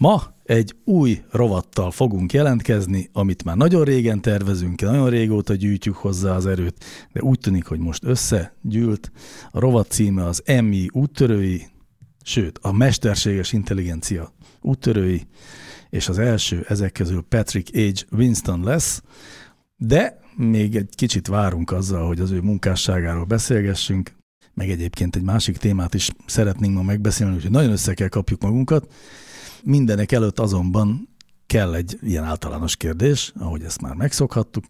Ma egy új rovattal fogunk jelentkezni, amit már nagyon régen tervezünk, nagyon régóta gyűjtjük hozzá az erőt, de úgy tűnik, hogy most összegyűlt. A rovat címe az MI úttörői, sőt, a mesterséges intelligencia úttörői, és az első ezek közül Patrick H. Winston lesz, de még egy kicsit várunk azzal, hogy az ő munkásságáról beszélgessünk, meg egyébként egy másik témát is szeretnénk ma megbeszélni, úgyhogy nagyon össze kell kapjuk magunkat. Mindenek előtt azonban kell egy ilyen általános kérdés, ahogy ezt már megszokhattuk,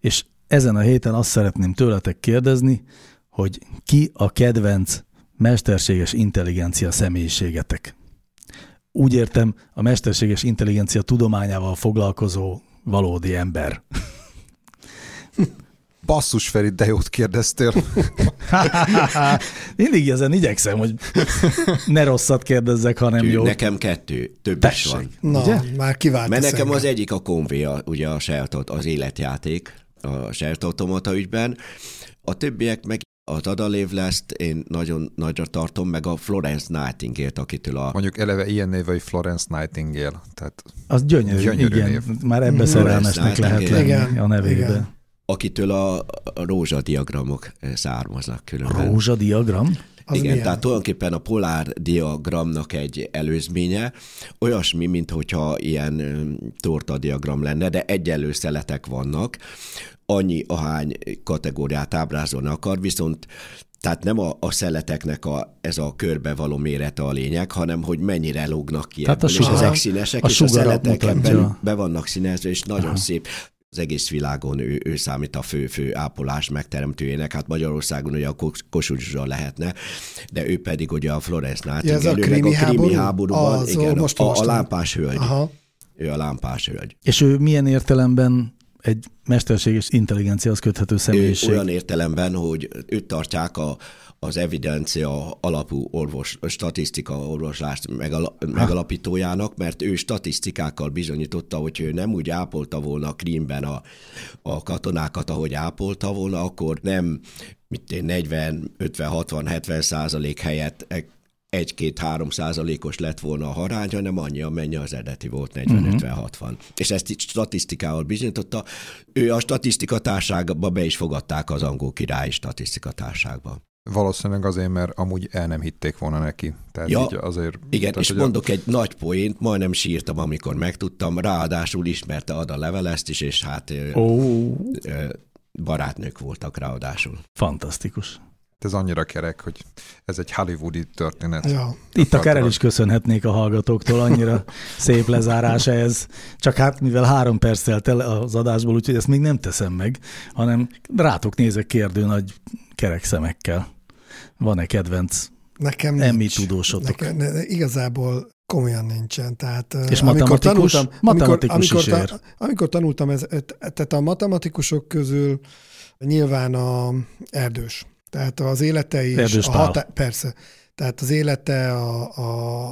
és ezen a héten azt szeretném tőletek kérdezni, hogy ki a kedvenc mesterséges intelligencia személyiségetek. Úgy értem, a mesterséges intelligencia tudományával foglalkozó valódi ember. Basszus Feri, de jót kérdeztél. Mindig ezen igyekszem, hogy ne rosszat kérdezzek, hanem jó. Nekem kettő, több Tessék. is van. Na, Ugye? már kivált Mert a nekem az egyik a konvé, a, ugye a Sheltot, az életjáték, a Shelt Automata ügyben. A többiek meg az Adalév lesz, én nagyon nagyra tartom, meg a Florence Nightingale-t, akitől a Mondjuk eleve ilyen név, hogy Florence Nightingale. Tehát Az gyönyörű, Gyönyörű igen. név. Már ebbe szerelmesnek lehet lenni Igen, a nevébe. igen. Akitől a, a rózsadiagramok eh, származnak különben. Rózsadiagram? Az Igen, milyen? tehát tulajdonképpen a polár diagramnak egy előzménye, olyasmi, mint hogyha ilyen tortadiagram lenne, de egyenlő szeletek vannak, annyi ahány kategóriát ábrázolni akar, viszont tehát nem a, a szeleteknek a, ez a körbe való mérete a lényeg, hanem hogy mennyire lógnak ki Tehát a ebből, és sugar- ezek színesek, a és a mutatja. belül be vannak színezve, és nagyon Aha. szép az egész világon ő, ő számít a fő, fő ápolás megteremtőjének, hát Magyarországon ugye a Kos- Kossuth Zsuzsa lehetne, de ő pedig ugye a Florence Ja, ez a Nightingale, ő meg krími a krími háború? háborúban, Az, igen, most a, a olvastam. lámpás hölgy. Aha. Ő a lámpás hölgy. És ő milyen értelemben egy mesterséges intelligenciához köthető Ő személyiség? olyan értelemben, hogy őt tartják a, az evidencia alapú orvos, statisztika orvoslást megala, megalapítójának, mert ő statisztikákkal bizonyította, hogy ő nem úgy ápolta volna Krímben a, a katonákat, ahogy ápolta volna, akkor nem én, 40, 50, 60, 70 százalék helyett 1-2-3 százalékos lett volna a harány, hanem annyi, amennyi az eredeti volt, 40-50-60. És ezt itt statisztikával bizonyította. Ő a statisztika társágba be is fogadták az angol királyi statisztika társágba. valószínűleg azért, mert amúgy el nem hitték volna neki. Tehát Ja, így azért, Igen, tehát, és mondok egy nagy poént, majdnem sírtam, amikor megtudtam, ráadásul ismerte Ada Levelezt is, és hát ö, barátnők voltak ráadásul. fantasztikus. Ez annyira kerek, hogy ez egy hollywoodi történet. Ja. Itt akár el is köszönhetnék a hallgatóktól, annyira szép lezárás ez. Csak hát mivel három perc telt el az adásból, úgyhogy ezt még nem teszem meg, hanem rátok nézek kérdő nagy kerek szemekkel. Van-e kedvenc Nekem Emmi nincs. tudósotok? Nekem, ne, ne, igazából komolyan nincsen. Tehát, És amikor matematikus? tanultam, Matematikus amikor, is amikor, ér. amikor tanultam, ez, tehát a matematikusok közül nyilván a erdős. Tehát az élete is, Erdős a hatá- persze, tehát az élete, a, a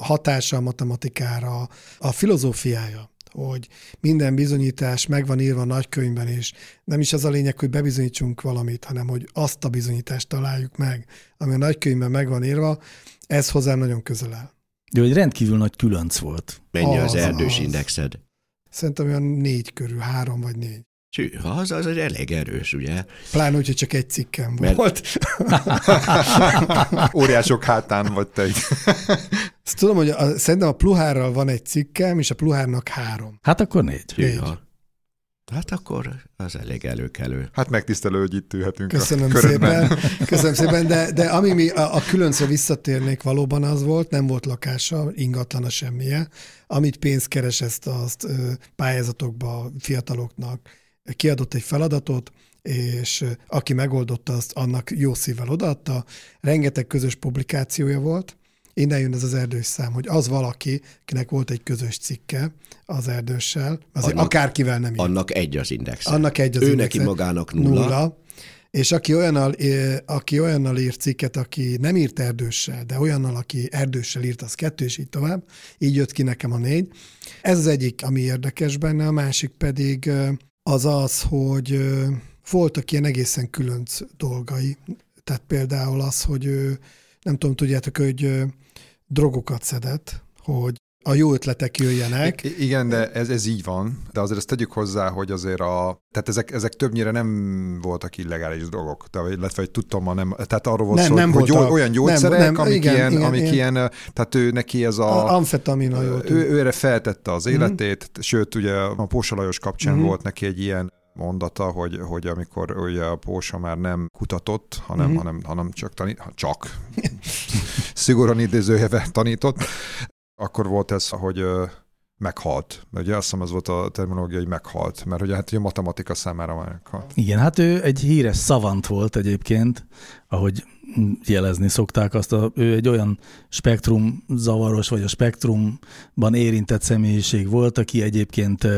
hatása a matematikára, a filozófiája, hogy minden bizonyítás meg van írva a nagykönyvben, és nem is az a lényeg, hogy bebizonyítsunk valamit, hanem hogy azt a bizonyítást találjuk meg, ami a nagykönyvben meg van írva, ez hozzám nagyon közel áll. Ő egy rendkívül nagy különc volt. Mennyi az, Az, erdős az. indexed? Szerintem olyan négy körül, három vagy négy. Sű, az, az egy elég erős, ugye? Pláne, hogyha csak egy cikkem Mert- volt. Óriások hátán vagy te. Ezt tudom, hogy a, szerintem a Pluhárral van egy cikkem, és a Pluhárnak három. Hát akkor négy. Négy. Hűha. Hát akkor az elég előkelő. Hát megtisztelő, hogy itt ülhetünk Köszönöm a körödben. szépen. Köszönöm szépen, de, de ami mi a, a különcre visszatérnék valóban az volt, nem volt lakása, ingatlana semmije. Amit pénzt keres, ezt azt pályázatokba fiataloknak kiadott egy feladatot, és aki megoldotta, azt annak jó szívvel odaadta. Rengeteg közös publikációja volt, Innen jön ez az erdős szám, hogy az valaki, kinek volt egy közös cikke az erdőssel, azért Annak- akárkivel nem írt. Annak egy az index. Annak egy az Ő indexe. neki magának nulla. nulla. És aki olyannal, aki olyannal írt cikket, aki nem írt erdőssel, de olyannal, aki erdőssel írt, az kettő, és így tovább. Így jött ki nekem a négy. Ez az egyik, ami érdekes benne, a másik pedig az az, hogy voltak ilyen egészen különc dolgai. Tehát például az, hogy nem tudom, tudjátok, hogy drogokat szedett, hogy a jó ötletek jöjjenek. I- igen, de ez, ez így van, de azért ezt tegyük hozzá, hogy azért a, tehát ezek, ezek többnyire nem voltak illegális dolgok, de, illetve hogy tudtam, nem, tehát arról volt Nem, szó, nem hogy voltak. olyan gyógyszerek, Nem, nem, amik, igen, ilyen, igen, amik igen. ilyen, tehát ő neki ez A, a, amfetamin, ha jól ő, tudom. ő erre feltette az életét, sőt ugye a Pósa Lajos kapcsán Mhm. volt neki egy ilyen mondata, hogy, hogy amikor ugye a Pósa már nem kutatott, hanem, Mhm. hanem, hanem csak tanít, csak szigorúan idézőjeve tanított, akkor volt ez, hogy meghalt. Mert ugye azt hiszem, az volt a terminológia, hogy meghalt, mert ugye hát a matematika számára már meghalt. Igen, hát ő egy híres szavant volt egyébként, ahogy jelezni szokták azt, a, ő egy olyan spektrum zavaros, vagy a spektrumban érintett személyiség volt, aki egyébként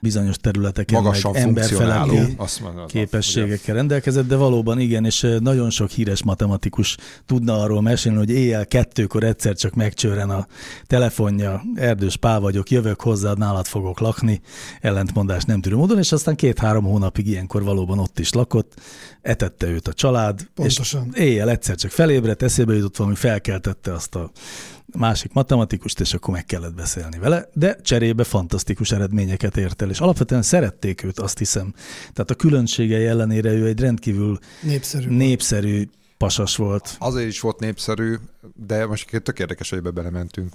bizonyos területeken Magasan meg emberfeletti Azt képességekkel rendelkezett, de valóban igen, és nagyon sok híres matematikus tudna arról mesélni, hogy éjjel kettőkor egyszer csak megcsőren a telefonja, Erdős Pál vagyok, jövök hozzád, nálad fogok lakni, ellentmondás nem tűrő módon, és aztán két-három hónapig ilyenkor valóban ott is lakott, etette őt a család, Pontosan. és éjjel egyszer csak felébredt, eszébe jutott valami, felkeltette azt a másik matematikust, és akkor meg kellett beszélni vele, de cserébe fantasztikus eredményeket ért el, és alapvetően szerették őt, azt hiszem. Tehát a különbségei ellenére ő egy rendkívül Népszerű. népszerű pasas volt. Azért is volt népszerű, de most tök érdekes, hogy ebbe belementünk.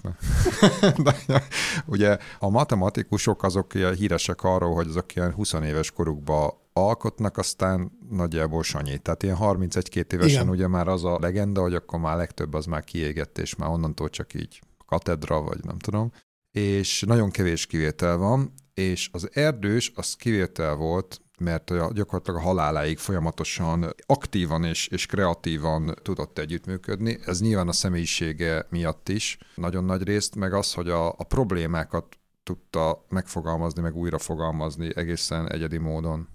De, ugye a matematikusok azok ilyen híresek arról, hogy azok ilyen 20 éves korukban alkotnak, aztán nagyjából sanyi. Tehát ilyen 31-2 évesen Igen. ugye már az a legenda, hogy akkor már legtöbb az már kiégett, és már onnantól csak így katedra, vagy nem tudom. És nagyon kevés kivétel van, és az erdős az kivétel volt, mert gyakorlatilag a haláláig folyamatosan aktívan és, és kreatívan tudott együttműködni. Ez nyilván a személyisége miatt is nagyon nagy részt, meg az, hogy a, a problémákat tudta megfogalmazni, meg újra fogalmazni egészen egyedi módon.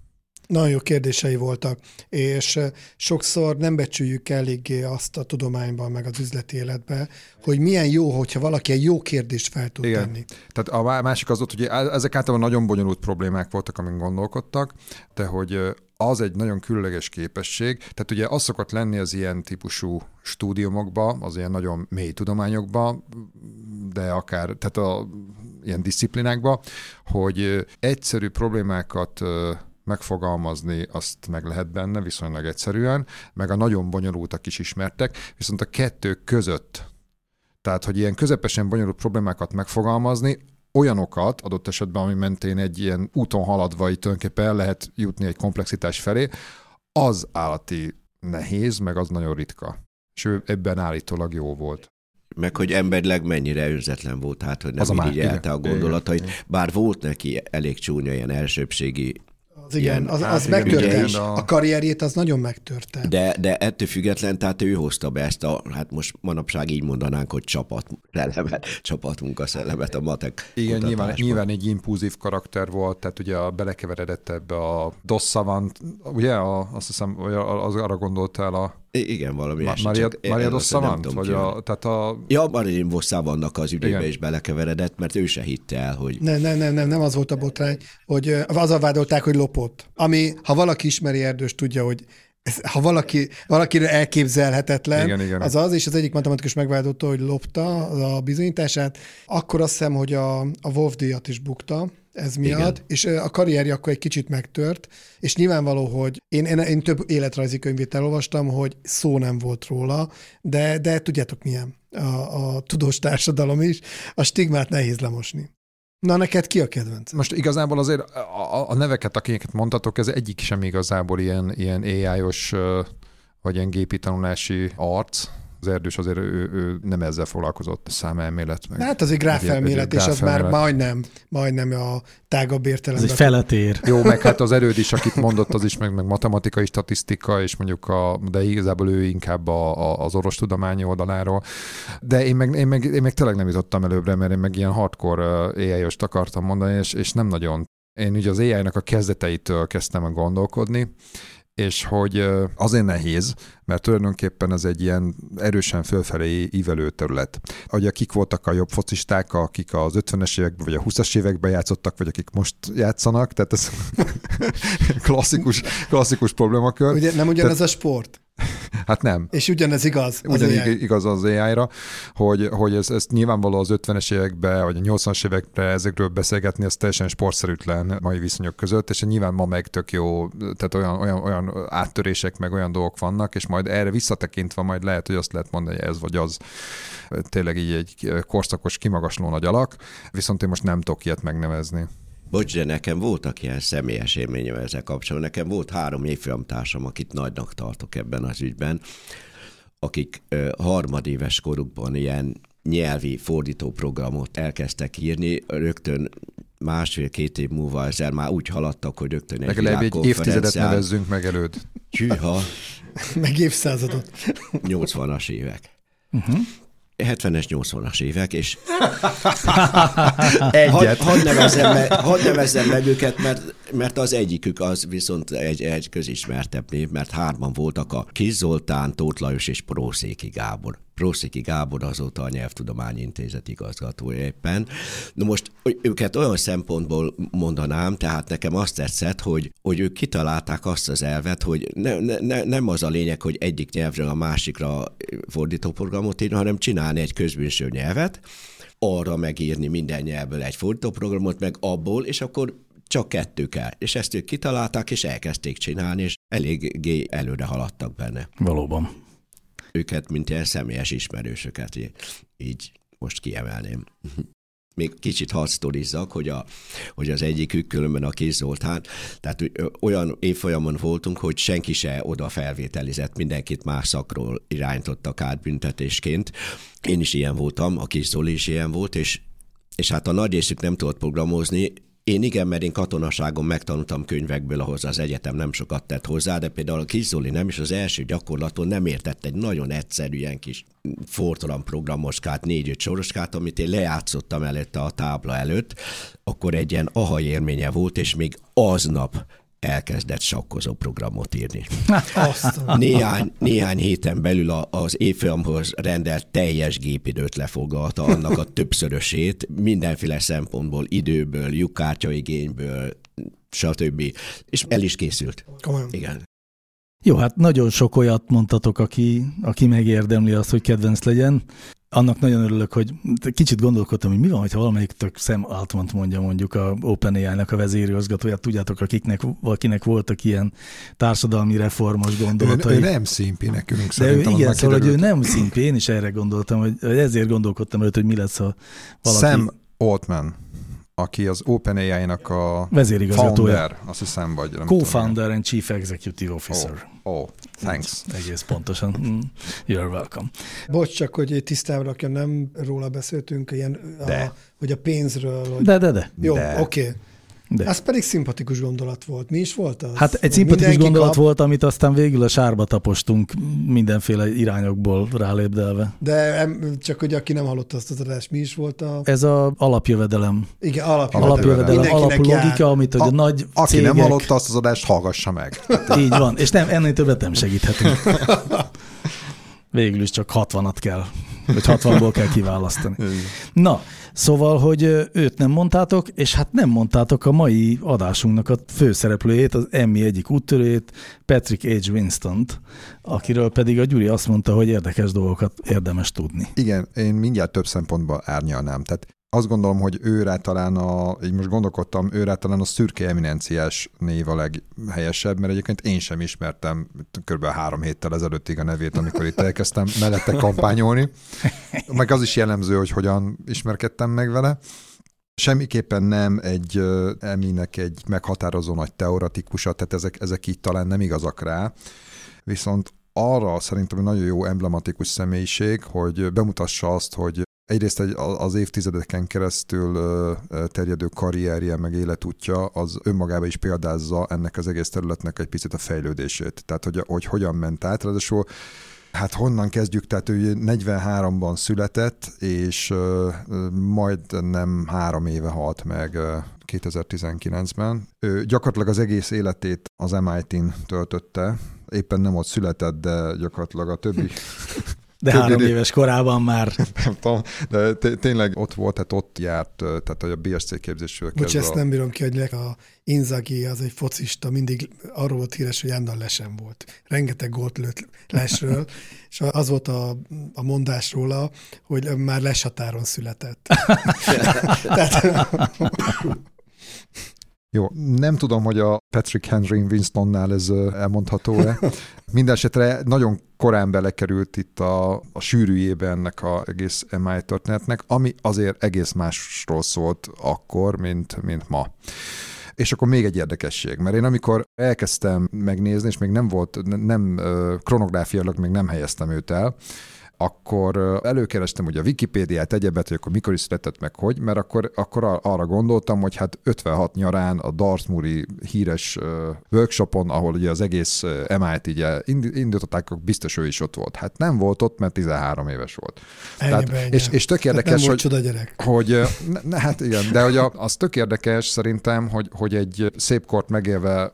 Nagyon jó kérdései voltak, és eh, sokszor nem becsüljük eléggé azt a tudományban, meg az üzleti életben, hogy milyen jó, hogyha valaki egy jó kérdést fel tud Igen. tenni. Tehát a má- másik az volt, hogy ezek általában nagyon bonyolult problémák voltak, amin gondolkodtak, de hogy ö, az egy nagyon különleges képesség. Tehát ugye az szokott lenni az ilyen típusú stúdiumokba, az ilyen nagyon mély tudományokba, de akár, tehát a ilyen disziplinákba, hogy ö, egyszerű problémákat megfogalmazni, azt meg lehet benne viszonylag egyszerűen, meg a nagyon bonyolultak is ismertek, viszont a kettő között tehát, hogy ilyen közepesen bonyolult problémákat megfogalmazni, olyanokat adott esetben, ami mentén egy ilyen úton haladva itt tulajdonképpen el lehet jutni egy komplexitás felé, az állati nehéz, meg az nagyon ritka. És ő ebben állítólag jó volt. Meg hogy emberleg mennyire önzetlen volt, hát hogy nem irigyelte a gondolatait, igen. bár volt neki elég csúnya ilyen elsőbségi igen, Ilyen, az, hát az igen, megtörte is. a- karrierjét az nagyon megtörte. De, de ettől független, tehát ő hozta be ezt a, hát most manapság így mondanánk, hogy csapat szellemet, csapatmunkaszellemet a matek Igen, nyilván, nyilván egy impulzív karakter volt, tehát ugye a belekeveredett ebbe a DOS Savant, ugye, a, azt hiszem, az arra gondoltál a Igen, valami Ma- Maria, Maria DOS Savant? Vagy a, tehát a, Ja, Marilyn Vosszávannak az ügyébe Igen. is belekeveredett, mert ő se hitte el, hogy Nem, nem, nem, nem, nem az volt a botrány, hogy ö, azzal vádolták, hogy lopott. Ami, ha valaki ismeri Erdős, tudja, hogy ez, ha valaki, valakire elképzelhetetlen, Igen, igen. az az, és az egyik matematikus megvádolta, hogy lopta a bizonyítását, akkor azt hiszem, hogy a, a Wolf díjat is bukta, ez miatt, Igen. és a karrierje akkor egy kicsit megtört, és nyilvánvaló, hogy én, én, én több életrajzi könyvét elolvastam, hogy szó nem volt róla, de, de tudjátok milyen a, a tudós társadalom is, a stigmát nehéz lemosni. Na, neked ki a kedvenc? Most igazából azért a, a neveket, akiket mondtatok, ez egyik sem igazából ilyen, ilyen AI-os vagy ilyen gépi tanulási arc, az erdős azért ő, ő nem ezzel foglalkozott, számelmélet. Meg hát azért gráfelmélet, és az már majdnem, majdnem a tágabb értelemben. Ez egy feletér. Jó, meg hát az erőd is, akit mondott, az is, meg, meg matematikai statisztika, és mondjuk a, de igazából ő inkább a, a, az orvostudományi oldaláról. De én meg, én, meg, én meg tényleg nem jutottam előbbre, mert én meg ilyen hardcore AI-ost akartam mondani, és, és nem nagyon. Én ugye az AI-nak a kezdeteitől kezdtem a gondolkodni, és hogy azért nehéz, mert tulajdonképpen ez egy ilyen erősen fölfelé ívelő terület. Ugye kik voltak a jobb focisták, akik az 50-es években vagy a 20-as években játszottak, vagy akik most játszanak, tehát ez klasszikus, klasszikus problémakör. Ugye nem ugyanez tehát, a sport? Hát nem. És ugyanez igaz az Ugyan AI. igaz az AI-ra, hogy, hogy ez, ez nyilvánvaló az 50-es években, vagy a 80-as években ezekről beszélgetni, ez teljesen sportszerűtlen mai viszonyok között, és nyilván ma meg tök jó, tehát olyan, olyan, olyan áttörések, meg olyan dolgok vannak, és majd erre visszatekintve majd lehet, hogy azt lehet mondani, hogy ez vagy az tényleg így egy korszakos kimagasló nagy alak, viszont én most nem tudok ilyet megnevezni. Bocs, de nekem voltak ilyen személyes élményem ezzel kapcsolatban. Nekem volt három évfolyamtársam, akit nagynak tartok ebben az ügyben, akik ö, harmadéves korukban ilyen nyelvi fordító programot elkezdtek írni, rögtön másfél-két év múlva ezzel már úgy haladtak, hogy rögtön egy Legalább egy évtizedet nevezzünk meg előd. Csűha. meg évszázadot. 80-as évek. Uh-huh. 70-es, 80-as évek, és. Hadd had nevezzem, had nevezzem meg őket, mert, mert az egyikük az viszont egy, egy közismertebb név, mert hárman voltak a Kis Zoltán, Tóth Lajos és Prószéki Gábor. Prósziki Gábor azóta a Nyelvtudományi Intézet igazgatója éppen. Na most őket olyan szempontból mondanám, tehát nekem azt tetszett, hogy, hogy ők kitalálták azt az elvet, hogy ne, ne, nem az a lényeg, hogy egyik nyelvről a másikra fordítóprogramot írni, hanem csinálni egy közbűnső nyelvet, arra megírni minden nyelvből egy fordítóprogramot, meg abból, és akkor csak kettő kell. És ezt ők kitalálták, és elkezdték csinálni, és eléggé előre haladtak benne. Valóban őket, mint ilyen személyes ismerősöket, így most kiemelném. Még kicsit hadd hogy, a, hogy az egyikük különben a Kis Zoltán, tehát olyan évfolyamon voltunk, hogy senki se oda felvételizett, mindenkit más szakról irányítottak át büntetésként. Én is ilyen voltam, a Kis Zoli is ilyen volt, és és hát a nagy részük nem tudott programozni, én igen, mert én katonaságon megtanultam könyvekből, ahhoz az egyetem nem sokat tett hozzá, de például a Kis Zoli nem, és az első gyakorlaton nem értett egy nagyon egyszerű ilyen kis Fortran programoskát, négy-öt soroskát, amit én lejátszottam előtte a tábla előtt, akkor egy ilyen aha élménye volt, és még aznap elkezdett sakkozó programot írni. néhány, néhány héten belül az évfolyamhoz rendelt teljes gépidőt lefoglalta, annak a többszörösét, mindenféle szempontból, időből, lyukkártyaigényből, stb. És el is készült. Komolyan. Igen. Jó, hát nagyon sok olyat mondtatok, aki, aki megérdemli azt, hogy kedvenc legyen annak nagyon örülök, hogy kicsit gondolkodtam, hogy mi van, ha valamelyik tök Sam Altman mondja mondjuk a OpenAI-nak a vezérigazgatóját, tudjátok, akiknek, akinek voltak ilyen társadalmi reformos gondolatai. Ő, ő nem szimpi nekünk De ő, igen, szóval, hogy ő nem szimpi, én is erre gondoltam, hogy ezért gondolkodtam előtt, hogy mi lesz, ha valaki... Sam Altman aki az OpenAI-nak a vezérigazgatója. Founder, azt hiszem, vagy nem Co-founder and Chief Executive Officer. Oh, oh thanks. Egész pontosan. Mm, you're welcome. Bocs, csak hogy tisztában rakjam, nem róla beszéltünk, ilyen, de. A, hogy a pénzről. Hogy... De, de, de. Jó, oké. Okay. De. Ez pedig szimpatikus gondolat volt. Mi is volt az? Hát egy szimpatikus Mindenki gondolat kap... volt, amit aztán végül a sárba tapostunk mindenféle irányokból rálépdelve. De csak hogy aki nem hallotta azt az adást, mi is volt a... Ez a alapjövedelem. Igen, alapjövedelem. Alapjövedelem, alapú logika, jár. amit hogy a, a nagy Aki cégek... nem hallotta azt az adást, hallgassa meg. Így van, és nem, ennél többet nem segíthetünk. Végül is csak 60-at kell, vagy 60-ból kell kiválasztani. Na, Szóval, hogy őt nem mondtátok, és hát nem mondtátok a mai adásunknak a főszereplőjét, az Emmy egyik úttörét, Patrick H. Winston-t, akiről pedig a Gyuri azt mondta, hogy érdekes dolgokat érdemes tudni. Igen, én mindjárt több szempontból árnyalnám. Tehát azt gondolom, hogy őre talán a, így most gondolkodtam, őre talán a szürke eminenciás név a leghelyesebb, mert egyébként én sem ismertem kb. három héttel ezelőttig a nevét, amikor itt elkezdtem mellette kampányolni. Meg az is jellemző, hogy hogyan ismerkedtem meg vele. Semmiképpen nem egy eminek egy meghatározó nagy teoretikusa, tehát ezek, ezek így talán nem igazak rá. Viszont arra szerintem egy nagyon jó emblematikus személyiség, hogy bemutassa azt, hogy egyrészt egy, az évtizedeken keresztül terjedő karrierje, meg életútja, az önmagában is példázza ennek az egész területnek egy picit a fejlődését. Tehát, hogy, hogy hogyan ment át. Ráadásul Hát honnan kezdjük? Tehát ő 43-ban született, és majd nem három éve halt meg 2019-ben. Ő gyakorlatilag az egész életét az MIT-n töltötte, éppen nem ott született, de gyakorlatilag a többi De három éves korában már. nem tudom, de tényleg ott volt, tehát ott járt, tehát a BSC képzésről Bocs, ezt nem bírom ki, hogy a Inzaghi az egy focista, mindig arról volt híres, hogy Jándal lesen volt. Rengeteg gólt lőtt lesről, és az volt a, a mondás róla, hogy már leshatáron született. tehát, jó, nem tudom, hogy a Patrick Henry Winstonnál ez elmondható-e. Mindenesetre nagyon korán belekerült itt a, a sűrűjébe ennek az egész MI történetnek, ami azért egész másról szólt akkor, mint, mint ma. És akkor még egy érdekesség, mert én amikor elkezdtem megnézni, és még nem volt, nem kronográfiailag még nem helyeztem őt el, akkor előkerestem ugye a Wikipédiát, egyebet, hogy akkor mikor is született meg, hogy, mert akkor, akkor arra gondoltam, hogy hát 56 nyarán a Dartmoori híres workshopon, ahol ugye az egész MIT ugye indították, biztos ő is ott volt. Hát nem volt ott, mert 13 éves volt. Ennyi, Tehát, ennyi. És, és tök érdekes, nem hogy, gyerek. hogy ne, hát igen, de hogy a, az tök érdekes szerintem, hogy, hogy egy szép kort megélve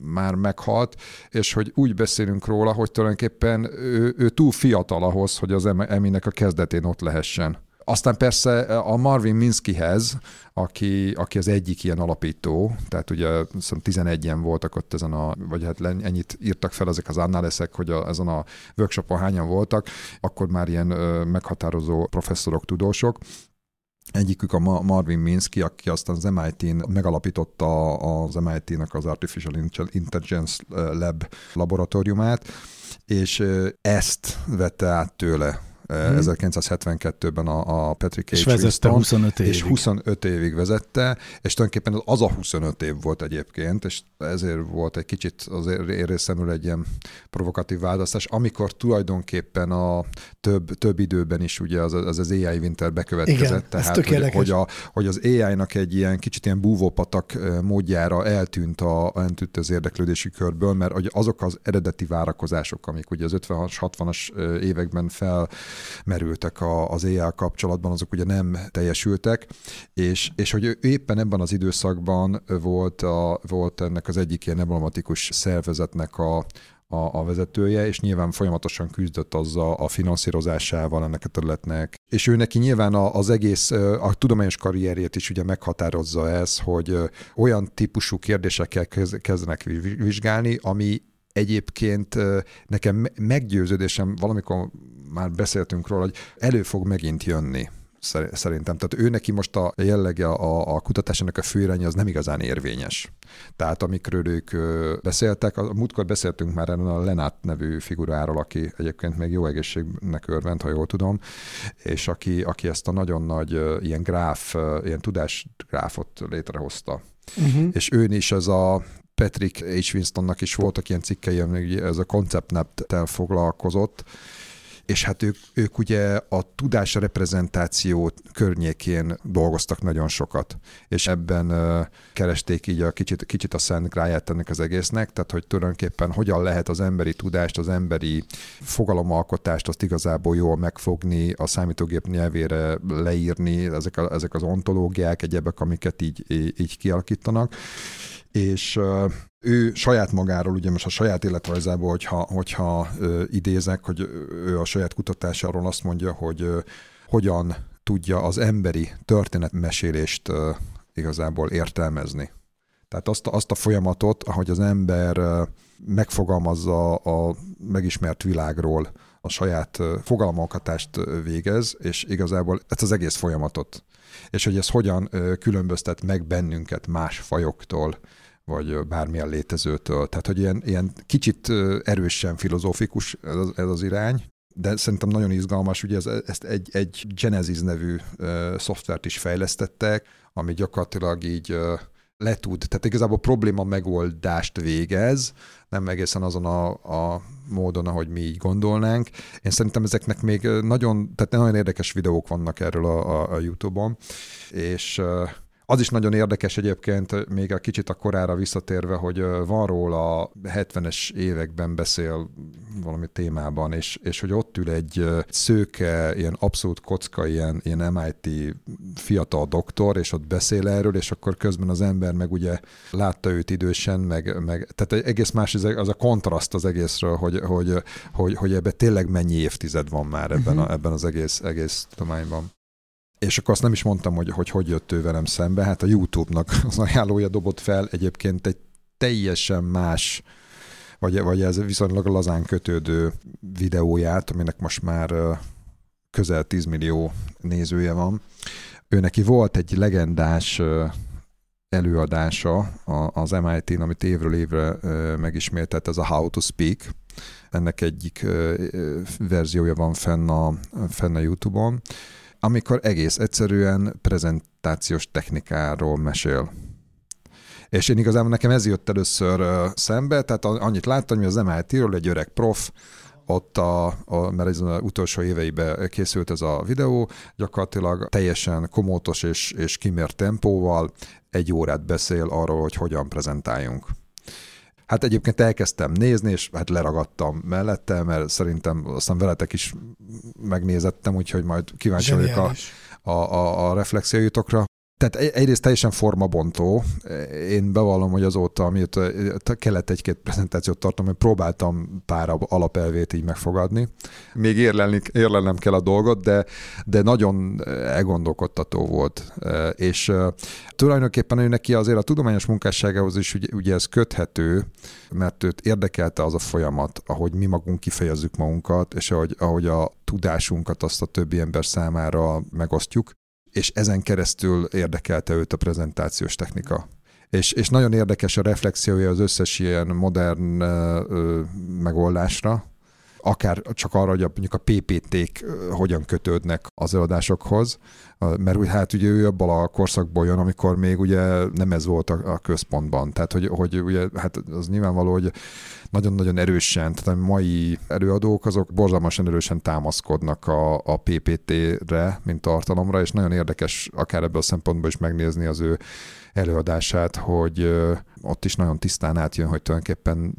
már meghalt, és hogy úgy beszélünk róla, hogy tulajdonképpen ő, ő túl fiatal ahhoz, hogy az Eminek a kezdetén ott lehessen. Aztán persze a Marvin Minskyhez, aki, aki az egyik ilyen alapító, tehát ugye 11-en voltak ott ezen a, vagy hát ennyit írtak fel ezek az annáleszek, hogy a, ezen a workshopon hányan voltak, akkor már ilyen ö, meghatározó professzorok, tudósok, Egyikük a Marvin Minsky, aki aztán az MIT-n megalapította az MIT-nak az Artificial Intelligence Lab laboratóriumát, és ezt vette át tőle hmm. 1972-ben a, a Patrick H. És vezette Winston, 25 évig. És 25 évig vezette, és tulajdonképpen az a 25 év volt egyébként, és ezért volt egy kicsit az részemről egy ilyen provokatív választás, amikor tulajdonképpen a több, több időben is ugye az az, az AI Winter bekövetkezett, Igen, tehát hogy, hogy, a, hogy az AI-nak egy ilyen kicsit ilyen búvópatak módjára eltűnt, a, eltűnt az érdeklődési körből, mert azok az eredeti várakozások, amik ugye az 50-60-as években fel merültek a, az éjjel kapcsolatban, azok ugye nem teljesültek, és, és hogy ő éppen ebben az időszakban volt, a, volt ennek az egyik ilyen emblematikus szervezetnek a, a, a vezetője, és nyilván folyamatosan küzdött azzal a finanszírozásával ennek a területnek. És ő neki nyilván az egész, a tudományos karrierjét is ugye meghatározza ez, hogy olyan típusú kérdésekkel kezdenek vizsgálni, ami egyébként nekem meggyőződésem, valamikor már beszéltünk róla, hogy elő fog megint jönni szerintem. Tehát ő neki most a jellege a, a kutatásának a főiránya az nem igazán érvényes. Tehát amikről ők beszéltek, a múltkor beszéltünk már erről a Lenát nevű figuráról, aki egyébként még jó egészségnek örvend, ha jól tudom, és aki, aki ezt a nagyon nagy ilyen gráf, ilyen tudásgráfot létrehozta. Uh-huh. És ő is ez a Patrick H. Winstonnak is voltak ilyen cikkei, amíg ez a ConceptNet-tel foglalkozott, és hát ők, ők ugye a tudás reprezentáció környékén dolgoztak nagyon sokat, és ebben uh, keresték így a kicsit, kicsit a szent gráját ennek az egésznek, tehát hogy tulajdonképpen hogyan lehet az emberi tudást, az emberi fogalomalkotást azt igazából jól megfogni, a számítógép nyelvére leírni, ezek, a, ezek az ontológiák, egyebek, amiket így, így kialakítanak és ő saját magáról, ugye most a saját életrajzából, hogyha, hogyha idézek, hogy ő a saját kutatásáról azt mondja, hogy hogyan tudja az emberi történetmesélést igazából értelmezni. Tehát azt, azt a folyamatot, ahogy az ember megfogalmazza a megismert világról, a saját fogalmalkotást végez, és igazából ezt az egész folyamatot. És hogy ez hogyan különböztet meg bennünket más fajoktól, vagy bármilyen létezőtől. Tehát, hogy ilyen, ilyen kicsit erősen filozófikus ez az, ez az irány, de szerintem nagyon izgalmas, ugye ez, ezt egy, egy Genesis nevű uh, szoftvert is fejlesztettek, ami gyakorlatilag így uh, letud, tehát igazából probléma megoldást végez, nem egészen azon a, a módon, ahogy mi így gondolnánk. Én szerintem ezeknek még nagyon, tehát nagyon érdekes videók vannak erről a, a, a YouTube-on, és uh, az is nagyon érdekes egyébként, még a kicsit a korára visszatérve, hogy van róla 70-es években beszél valami témában, és, és hogy ott ül egy szőke, ilyen abszolút kocka, ilyen, ilyen MIT fiatal doktor, és ott beszél erről, és akkor közben az ember meg ugye látta őt idősen, meg, meg tehát egész más az a kontraszt az egészről, hogy, hogy, hogy, hogy ebben tényleg mennyi évtized van már ebben, a, ebben az egész, egész tudományban és akkor azt nem is mondtam, hogy, hogy hogy jött ő velem szembe. Hát a YouTube-nak az ajánlója dobott fel egyébként egy teljesen más, vagy, vagy ez viszonylag lazán kötődő videóját, aminek most már közel 10 millió nézője van. Ő neki volt egy legendás előadása az MIT-n, amit évről évre megismételt, ez a How to Speak. Ennek egyik verziója van fenn a, fenn a YouTube-on amikor egész egyszerűen prezentációs technikáról mesél. És én igazából nekem ez jött először szembe, tehát annyit láttam, hogy az MIT-ről egy öreg prof, ott a, a mert ez az utolsó éveiben készült ez a videó, gyakorlatilag teljesen komótos és, és kimért tempóval egy órát beszél arról, hogy hogyan prezentáljunk. Hát egyébként elkezdtem nézni, és hát leragadtam mellette, mert szerintem aztán veletek is megnézettem, úgyhogy majd kíváncsi vagyok a, a, a, a reflexióitokra. Tehát egyrészt teljesen formabontó. Én bevallom, hogy azóta, amit kellett egy-két prezentációt tartom, hogy próbáltam pár alapelvét így megfogadni. Még érlelni, érlelnem kell a dolgot, de, de nagyon elgondolkodtató volt. És tulajdonképpen ő neki azért a tudományos munkásságához is ugye, ugye ez köthető, mert őt érdekelte az a folyamat, ahogy mi magunk kifejezzük magunkat, és ahogy, ahogy a tudásunkat azt a többi ember számára megosztjuk és ezen keresztül érdekelte őt a prezentációs technika. És, és nagyon érdekes a reflexiója az összes ilyen modern ö, megoldásra, akár csak arra, hogy mondjuk a PPT-k hogyan kötődnek az előadásokhoz, mert úgy hát ugye ő abban a korszakból jön, amikor még ugye nem ez volt a, a központban. Tehát, hogy, hogy ugye, hát az nyilvánvaló, hogy nagyon-nagyon erősen, tehát a mai előadók azok borzalmasan erősen támaszkodnak a, a PPT-re, mint tartalomra, és nagyon érdekes akár ebből a szempontból is megnézni az ő előadását, hogy ott is nagyon tisztán átjön, hogy tulajdonképpen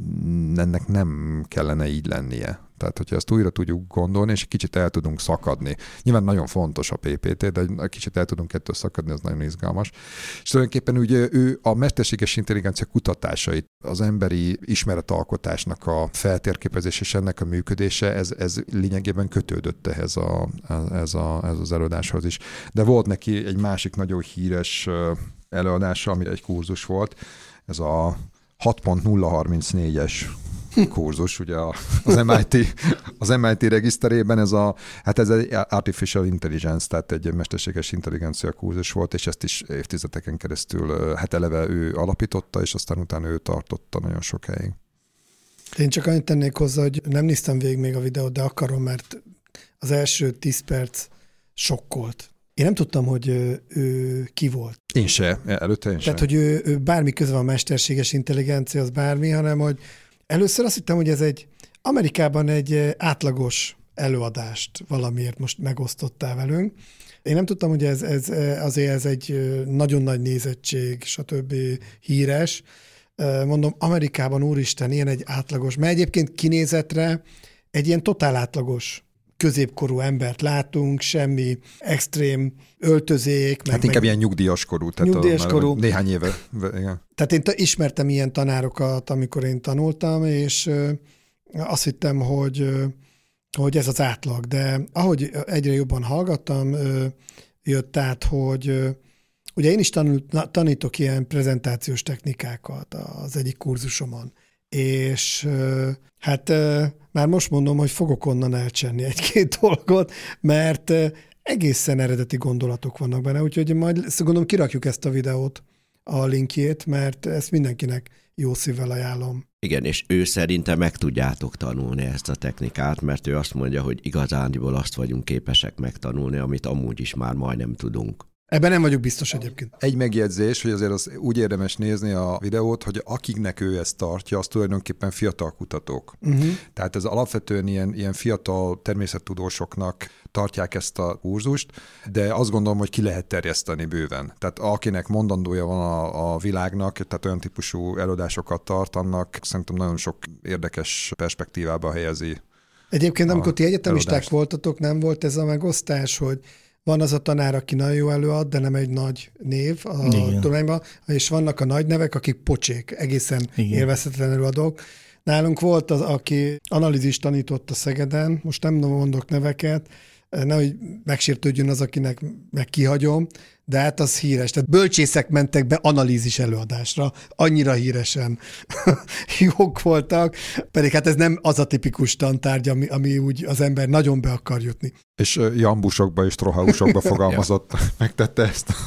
ennek nem kellene így lennie. Tehát, hogyha ezt újra tudjuk gondolni, és kicsit el tudunk szakadni. Nyilván nagyon fontos a PPT, de kicsit el tudunk ettől szakadni, az nagyon izgalmas. És tulajdonképpen ugye ő a mesterséges intelligencia kutatásait, az emberi ismeretalkotásnak a feltérképezés és ennek a működése, ez, ez lényegében kötődött ehhez, a, ez, a, ez az előadáshoz is. De volt neki egy másik nagyon híres előadása, ami egy kurzus volt, ez a 6.034-es kurzus, ugye az MIT, az MIT regiszterében ez a, hát ez egy artificial intelligence, tehát egy mesterséges intelligencia kurzus volt, és ezt is évtizedeken keresztül, hát eleve ő alapította, és aztán utána ő tartotta nagyon sokáig. Én csak annyit tennék hozzá, hogy nem néztem végig még a videót, de akarom, mert az első 10 perc sokkolt. Én nem tudtam, hogy ő, ő ki volt. Én se, előtte én se. Tehát, hogy ő, ő bármi köze van mesterséges intelligencia, az bármi, hanem hogy először azt hittem, hogy ez egy Amerikában egy átlagos előadást valamiért most megosztottál velünk. Én nem tudtam, hogy ez, ez azért ez egy nagyon nagy nézettség, stb. híres. Mondom, Amerikában úristen, ilyen egy átlagos, mert egyébként kinézetre egy ilyen totál átlagos középkorú embert látunk, semmi extrém öltözék. Meg, hát inkább meg, ilyen nyugdíjas korú. Tehát nyugdíjas a, korú. Néhány éve. Igen. Tehát én ismertem ilyen tanárokat, amikor én tanultam, és azt hittem, hogy, hogy ez az átlag. De ahogy egyre jobban hallgattam, jött át, hogy ugye én is tanult, tanítok ilyen prezentációs technikákat az egyik kurzusomon, és hát már most mondom, hogy fogok onnan elcsenni egy-két dolgot, mert egészen eredeti gondolatok vannak benne, úgyhogy majd gondolom kirakjuk ezt a videót, a linkjét, mert ezt mindenkinek jó szívvel ajánlom. Igen, és ő szerinte meg tudjátok tanulni ezt a technikát, mert ő azt mondja, hogy igazándiból azt vagyunk képesek megtanulni, amit amúgy is már majdnem tudunk. Ebben nem vagyok biztos egyébként. Egy megjegyzés, hogy azért az úgy érdemes nézni a videót, hogy akiknek ő ezt tartja, az tulajdonképpen fiatal kutatók. Uh-huh. Tehát ez alapvetően ilyen, ilyen fiatal természettudósoknak tartják ezt a kurzust, de azt gondolom, hogy ki lehet terjeszteni bőven. Tehát akinek mondandója van a, a világnak, tehát olyan típusú előadásokat tart, annak szerintem nagyon sok érdekes perspektívába helyezi Egyébként, amikor ti egyetemisták előadást. voltatok, nem volt ez a megosztás, hogy van az a tanár, aki nagyon jó előad, de nem egy nagy név a tudományban, és vannak a nagy nevek, akik pocsék, egészen Igen. élvezhetetlen előadók. Nálunk volt az, aki analízis tanított a Szegeden, most nem mondok neveket, nehogy megsértődjön az, akinek meg kihagyom, de hát az híres. Tehát bölcsészek mentek be analízis előadásra, annyira híresen jók voltak, pedig hát ez nem az a tipikus tantárgy, ami, ami úgy az ember nagyon be akar jutni. És jambusokba és trohausokba fogalmazott, megtette ezt.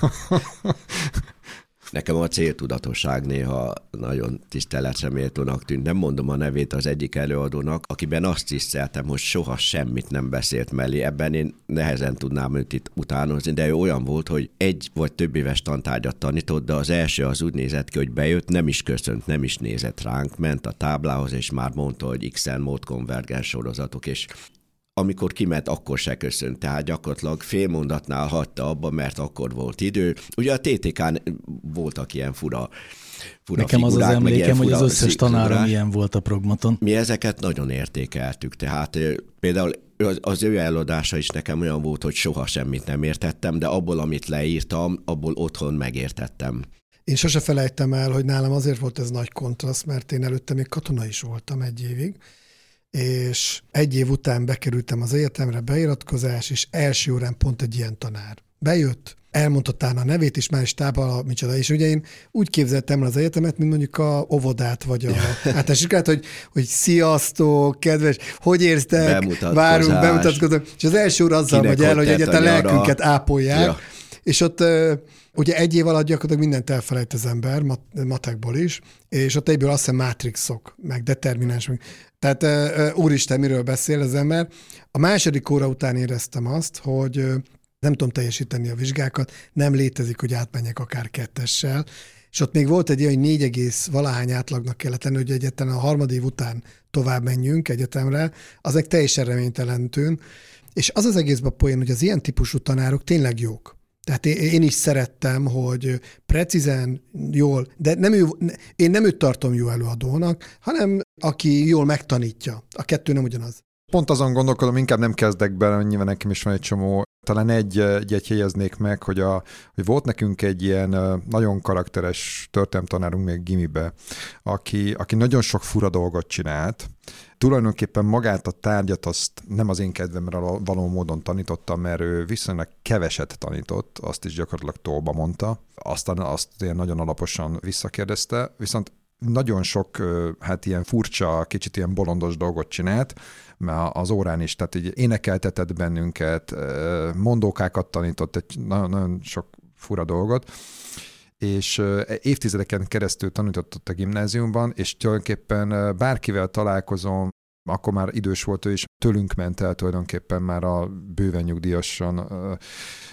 Nekem a céltudatosság néha nagyon tiszteletre méltónak tűnt. Nem mondom a nevét az egyik előadónak, akiben azt tiszteltem, hogy soha semmit nem beszélt mellé. Ebben én nehezen tudnám őt itt utánozni, de ő olyan volt, hogy egy vagy több éves tantárgyat tanított, de az első az úgy nézett ki, hogy bejött, nem is köszönt, nem is nézett ránk, ment a táblához, és már mondta, hogy XN mód konvergens sorozatok, és amikor kiment, akkor se köszönt, tehát gyakorlatilag fél mondatnál hagyta abba, mert akkor volt idő. Ugye a TTK-n voltak ilyen fura fura Nekem figurák, az az emlékem, hogy az összes tanárom ilyen volt a progmaton. Mi ezeket nagyon értékeltük, tehát például az ő eladása is nekem olyan volt, hogy soha semmit nem értettem, de abból, amit leírtam, abból otthon megértettem. Én sose felejtem el, hogy nálam azért volt ez nagy kontraszt, mert én előtte még katona is voltam egy évig, és egy év után bekerültem az egyetemre, beiratkozás, és első órán pont egy ilyen tanár. Bejött, elmondta a nevét, és már is tábla, micsoda. És ugye én úgy képzeltem el az egyetemet, mint mondjuk a óvodát, vagy a általános hogy, hogy sziasztok, kedves, hogy érztek, várunk, bemutatkozunk. És az első óra azzal megy el, hogy egyetlen lelkünket ápolják. Ja. És ott ugye egy év alatt gyakorlatilag mindent elfelejt az ember, mat- matekból is, és ott egyből azt hiszem mátrixok, meg determináns, meg tehát úristen, miről beszél az ember. A második óra után éreztem azt, hogy nem tudom teljesíteni a vizsgákat, nem létezik, hogy átmenjek akár kettessel, és ott még volt egy olyan, hogy négy egész valahány átlagnak kellett lenni, hogy egyetlen a harmadik után tovább menjünk egyetemre, az egy teljesen reménytelen tűn. És az az egészben poén, hogy az ilyen típusú tanárok tényleg jók. Tehát én is szerettem, hogy precízen, jól, de nem ő, én nem őt tartom jó előadónak, hanem aki jól megtanítja. A kettő nem ugyanaz. Pont azon gondolkodom, inkább nem kezdek bele, nyilván nekem is van egy csomó. Talán egy, egy jegyeznék meg, hogy, a, hogy volt nekünk egy ilyen nagyon karakteres történelmtanárunk még gimibe, aki, aki nagyon sok fura dolgot csinált, tulajdonképpen magát a tárgyat azt nem az én kedvemre való módon tanítottam, mert ő viszonylag keveset tanított, azt is gyakorlatilag tolba mondta, aztán azt ilyen nagyon alaposan visszakérdezte, viszont nagyon sok, hát ilyen furcsa, kicsit ilyen bolondos dolgot csinált, mert az órán is, tehát így énekeltetett bennünket, mondókákat tanított, egy nagyon, nagyon sok fura dolgot, és évtizedeken keresztül tanított a gimnáziumban, és tulajdonképpen bárkivel találkozom, akkor már idős volt ő is, tőlünk ment el tulajdonképpen már a bőven nyugdíjasan,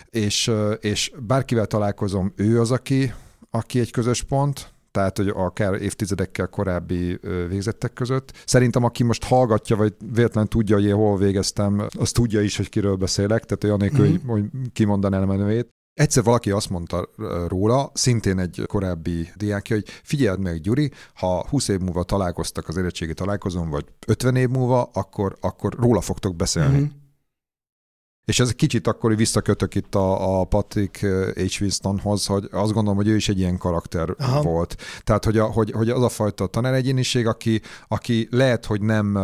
és, és bárkivel találkozom, ő az, aki, aki egy közös pont, tehát hogy akár évtizedekkel korábbi végzettek között. Szerintem aki most hallgatja, vagy véletlenül tudja, hogy én hol végeztem, az tudja is, hogy kiről beszélek, tehát olyan nélkül, mm-hmm. hogy, hogy kimondanám a nevét. Egyszer valaki azt mondta róla, szintén egy korábbi diákja, hogy figyeld meg, Gyuri, ha 20 év múlva találkoztak az érettségi találkozón, vagy 50 év múlva, akkor, akkor róla fogtok beszélni. Mm-hmm. És ez kicsit akkor visszakötök itt a, a Patrick H. Winstonhoz, hogy azt gondolom, hogy ő is egy ilyen karakter Aha. volt. Tehát, hogy, a, hogy, hogy az a fajta tanáregyéniség, aki, aki lehet, hogy nem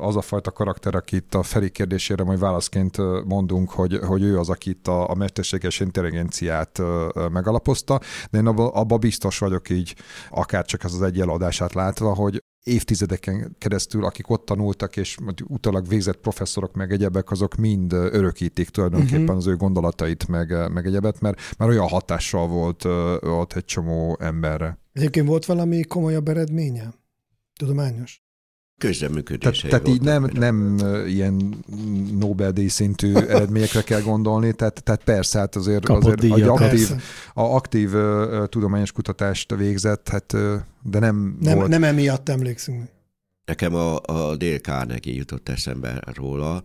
az a fajta karakter, aki itt a Feri kérdésére majd válaszként mondunk, hogy, hogy ő az, aki itt a, a mesterséges intelligenciát megalapozta, de én abban abba biztos vagyok így, akár csak az az egy eladását látva, hogy évtizedeken keresztül, akik ott tanultak, és utalag végzett professzorok, meg egyebek, azok mind örökítik tulajdonképpen uh-huh. az ő gondolatait, meg, meg egyebet, mert már olyan hatással volt ott egy csomó emberre. Egyébként volt valami komolyabb eredménye? Tudományos? Közreműködései Tehát, tehát így nem, nem ilyen Nobel-díj szintű eredményekre kell gondolni, tehát, tehát persze, hát azért, azért díjat, a aktív, a aktív uh, tudományos kutatást végzett, hát, uh, de nem nem, volt. nem emiatt emlékszünk. Nekem a, a Dél Carnegie jutott eszembe róla,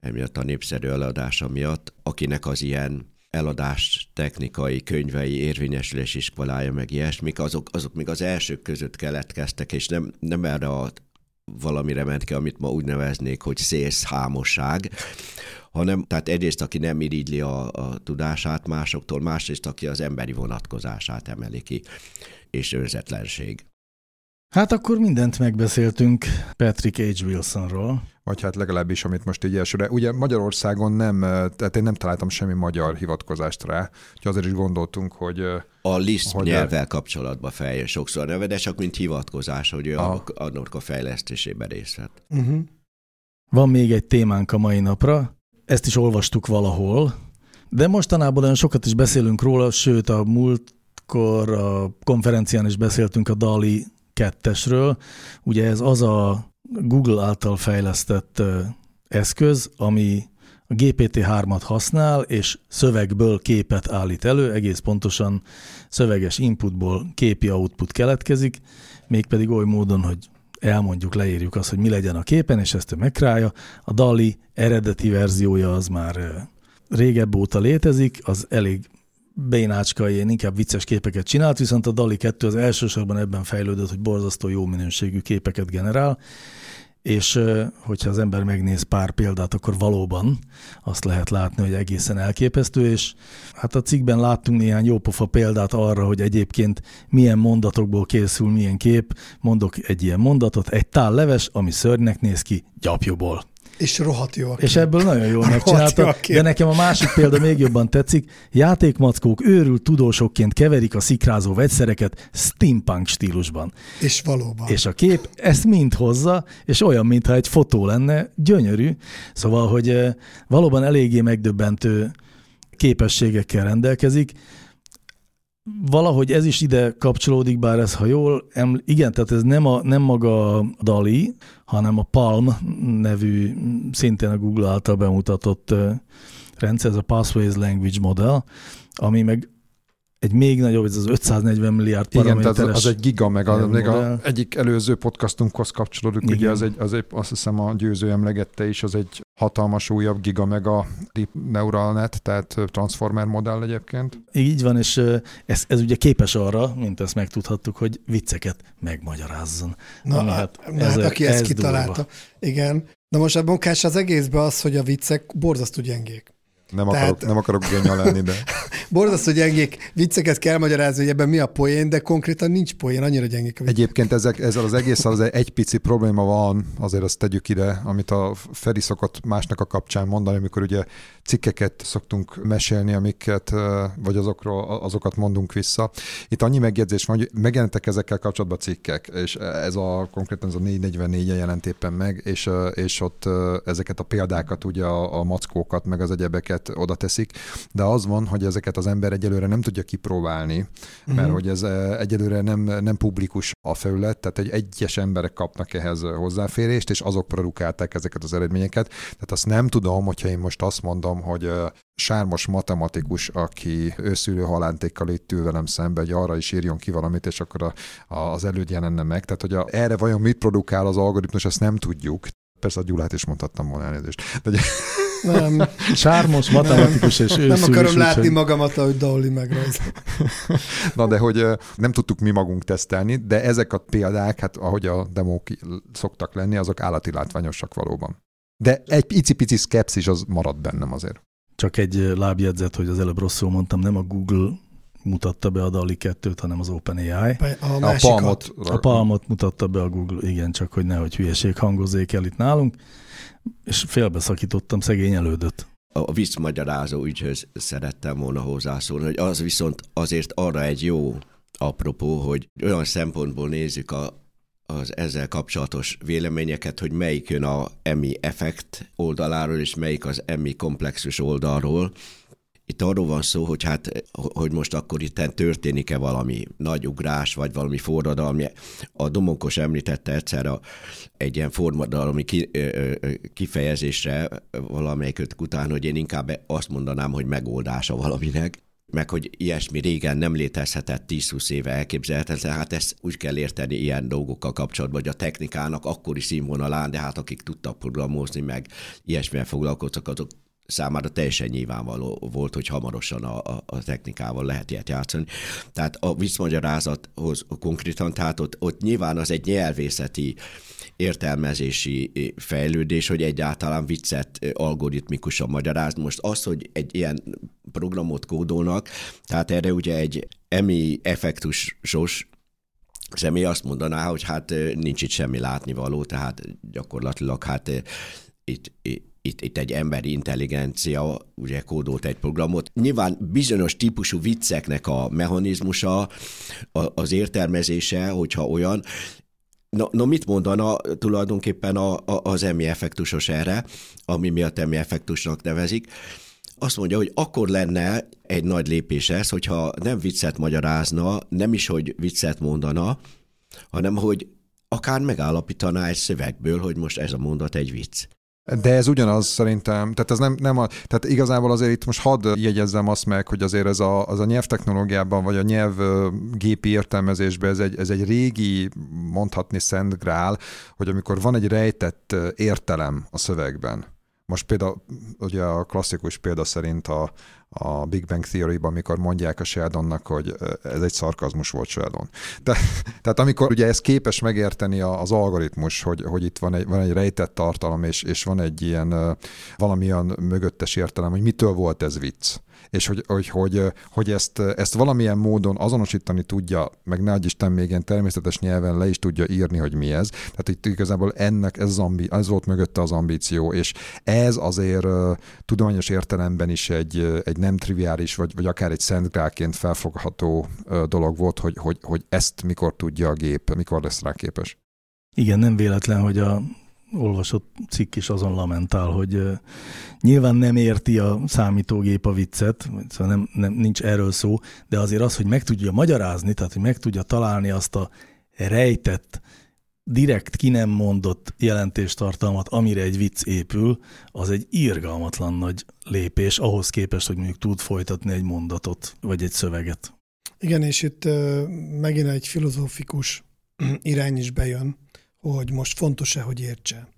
emiatt a népszerű eladása miatt, akinek az ilyen eladás technikai, könyvei, érvényesülés iskolája, meg ilyesmik, azok, azok még az elsők között keletkeztek, és nem, nem erre a valamire ment ki, amit ma úgy neveznék, hogy szélsz hámosság, hanem tehát egyrészt, aki nem irigyli a, a tudását másoktól, másrészt, aki az emberi vonatkozását emeli ki, és önzetlenség. Hát akkor mindent megbeszéltünk Patrick H. Wilsonról. Vagy hát legalábbis, amit most így elsőre. Ugye Magyarországon nem, tehát én nem találtam semmi magyar hivatkozást rá, úgyhogy azért is gondoltunk, hogy... A Lisp hogy nyelvvel kapcsolatban feljön sokszor neve, de csak mint hivatkozás, hogy ő a, annak a fejlesztésében részt vett. Uh-huh. Van még egy témánk a mai napra, ezt is olvastuk valahol, de mostanában olyan sokat is beszélünk róla, sőt a múltkor a konferencián is beszéltünk a DALI kettesről. Ugye ez az a Google által fejlesztett eszköz, ami a GPT-3-at használ, és szövegből képet állít elő, egész pontosan szöveges inputból képi output keletkezik, mégpedig oly módon, hogy elmondjuk, leírjuk azt, hogy mi legyen a képen, és ezt ő megkrálja. A DALI eredeti verziója az már régebb óta létezik, az elég bénácska, ilyen inkább vicces képeket csinált, viszont a DALI 2 az elsősorban ebben fejlődött, hogy borzasztó jó minőségű képeket generál, és hogyha az ember megnéz pár példát, akkor valóban azt lehet látni, hogy egészen elképesztő, és hát a cikkben láttunk néhány jópofa példát arra, hogy egyébként milyen mondatokból készül milyen kép. Mondok egy ilyen mondatot, egy tál leves, ami szörnynek néz ki, gyapjúból. És rohadt jó. És ebből nagyon jól megcsinálta. De nekem a másik példa még jobban tetszik. Játékmackók őrült tudósokként keverik a szikrázó vegyszereket steampunk stílusban. És valóban. És a kép ezt mind hozza, és olyan, mintha egy fotó lenne, gyönyörű. Szóval, hogy valóban eléggé megdöbbentő képességekkel rendelkezik valahogy ez is ide kapcsolódik, bár ez, ha jól, eml- igen, tehát ez nem, a, nem maga a DALI, hanem a Palm nevű, szintén a Google által bemutatott rendszer, ez a Pathways Language Model, ami meg egy még nagyobb, ez az 540 milliárd paraméteres. Igen, tehát az egy giga, meg a, még a egyik előző podcastunkhoz kapcsolódik, Igen. ugye az egy, az egy, azt hiszem a győző emlegette is, az egy hatalmas újabb giga, meg a Deep Neural Net, tehát Transformer modell egyébként. Így van, és ez, ez ugye képes arra, mint ezt megtudhattuk, hogy vicceket megmagyarázzon. Na, Ami hát, hát, ez, hát aki ezt ez kitalálta. Durva. Igen. Na most a munkás az egészben az, hogy a viccek borzasztó gyengék. Nem, Tehát... akarok, nem akarok genya lenni, de... Borzasztó gyengék vicceket kell magyarázni, hogy ebben mi a poén, de konkrétan nincs poén, annyira gyengék a. Egyébként ezek, ezzel az egész az egy pici probléma van, azért azt tegyük ide, amit a Feri szokott másnak a kapcsán mondani, amikor ugye cikkeket szoktunk mesélni, amiket, vagy azokról, azokat mondunk vissza. Itt annyi megjegyzés van, hogy megjelentek ezekkel kapcsolatban cikkek, és ez a konkrétan ez a 444 jelent éppen meg, és, és ott ezeket a példákat, ugye a, a mackókat, meg az egyebeket oda teszik, de az van, hogy ezeket az ember egyelőre nem tudja kipróbálni, mert uh-huh. hogy ez egyelőre nem, nem publikus a felület, tehát egy egyes emberek kapnak ehhez hozzáférést, és azok produkálták ezeket az eredményeket. Tehát azt nem tudom, hogyha én most azt mondom, hogy sármos matematikus, aki őszülő halántékkal itt ül velem szembe, hogy arra is írjon ki valamit, és akkor a, a, az előd jelenne meg. Tehát, hogy a, erre vajon mit produkál az algoritmus, ezt nem tudjuk. Persze a Gyulát is mondhattam volna elnézést. De, nem. Sármos, matematikus és őszülő. Nem akarom látni hogy... magamat, ahogy Dolly megrajz. Na de hogy nem tudtuk mi magunk tesztelni, de ezek a példák, hát ahogy a demók szoktak lenni, azok állati látványosak valóban. De egy icipici szkepszis az marad bennem azért. Csak egy lábjegyzet, hogy az előbb rosszul mondtam, nem a Google mutatta be a DALI 2-t, hanem az OpenAI. A, a, Palmot. A Palmot mutatta be a Google, igen, csak hogy nehogy hülyeség hangozzék el itt nálunk, és félbeszakítottam szegény elődöt. A visszmagyarázó ügyhöz szerettem volna hozzászólni, hogy az viszont azért arra egy jó apropó, hogy olyan szempontból nézzük a, az ezzel kapcsolatos véleményeket, hogy melyik jön a EMI effekt oldaláról, és melyik az EMI komplexus oldalról. Itt arról van szó, hogy hát, hogy most akkor itt történik-e valami nagy ugrás, vagy valami forradalmi. A Domonkos említette egyszer a, egy ilyen forradalmi ki, kifejezésre valamelyik után, hogy én inkább azt mondanám, hogy megoldása valaminek meg hogy ilyesmi régen nem létezhetett 10-20 éve elképzelhetetlen, hát ezt úgy kell érteni ilyen dolgokkal kapcsolatban, hogy a technikának akkori színvonalán, de hát akik tudtak programozni, meg ilyesmivel foglalkoztak, azok számára teljesen nyilvánvaló volt, hogy hamarosan a, a, a technikával lehet ilyet játszani. Tehát a viccmagyarázathoz konkrétan, tehát ott, ott nyilván az egy nyelvészeti értelmezési fejlődés, hogy egyáltalán viccet algoritmikusan magyarázni. Most az, hogy egy ilyen programot kódolnak, tehát erre ugye egy emi effektusos személy azt mondaná, hogy hát nincs itt semmi látnivaló, tehát gyakorlatilag hát itt, itt, itt egy emberi intelligencia ugye kódolt egy programot. Nyilván bizonyos típusú vicceknek a mechanizmusa, az értelmezése, hogyha olyan, No, no mit mondana tulajdonképpen a, a, az emi effektusos erre, ami miatt emi effektusnak nevezik? Azt mondja, hogy akkor lenne egy nagy lépés ez, hogyha nem viccet magyarázna, nem is, hogy viccet mondana, hanem hogy akár megállapítaná egy szövegből, hogy most ez a mondat egy vicc. De ez ugyanaz szerintem, tehát ez nem, nem a, tehát igazából azért itt most hadd jegyezzem azt meg, hogy azért ez a, az a nyelvtechnológiában, vagy a nyelv gépi értelmezésben ez egy, ez egy régi, mondhatni szent grál, hogy amikor van egy rejtett értelem a szövegben, most például ugye a klasszikus példa szerint a, a Big Bang Theory-ban, amikor mondják a Sheldonnak, hogy ez egy szarkazmus volt Sheldon. De, tehát amikor ugye ez képes megérteni az algoritmus, hogy, hogy itt van egy, van egy rejtett tartalom, és, és van egy ilyen valamilyen mögöttes értelem, hogy mitől volt ez vicc és hogy, hogy, hogy, hogy ezt, ezt valamilyen módon azonosítani tudja, meg ne Isten még ilyen természetes nyelven le is tudja írni, hogy mi ez. Tehát itt igazából ennek ez, az ambi, ez volt mögötte az ambíció, és ez azért tudományos értelemben is egy, egy nem triviális, vagy, vagy akár egy szentgrálként felfogható dolog volt, hogy, hogy, hogy ezt mikor tudja a gép, mikor lesz rá képes. Igen, nem véletlen, hogy a olvasott cikk is azon lamentál, hogy nyilván nem érti a számítógép a viccet, szóval nem, nem, nincs erről szó, de azért az, hogy meg tudja magyarázni, tehát hogy meg tudja találni azt a rejtett, direkt ki nem mondott jelentéstartalmat, amire egy vicc épül, az egy irgalmatlan nagy lépés ahhoz képest, hogy mondjuk tud folytatni egy mondatot, vagy egy szöveget. Igen, és itt megint egy filozófikus irány is bejön, hogy most fontos-e, hogy értse.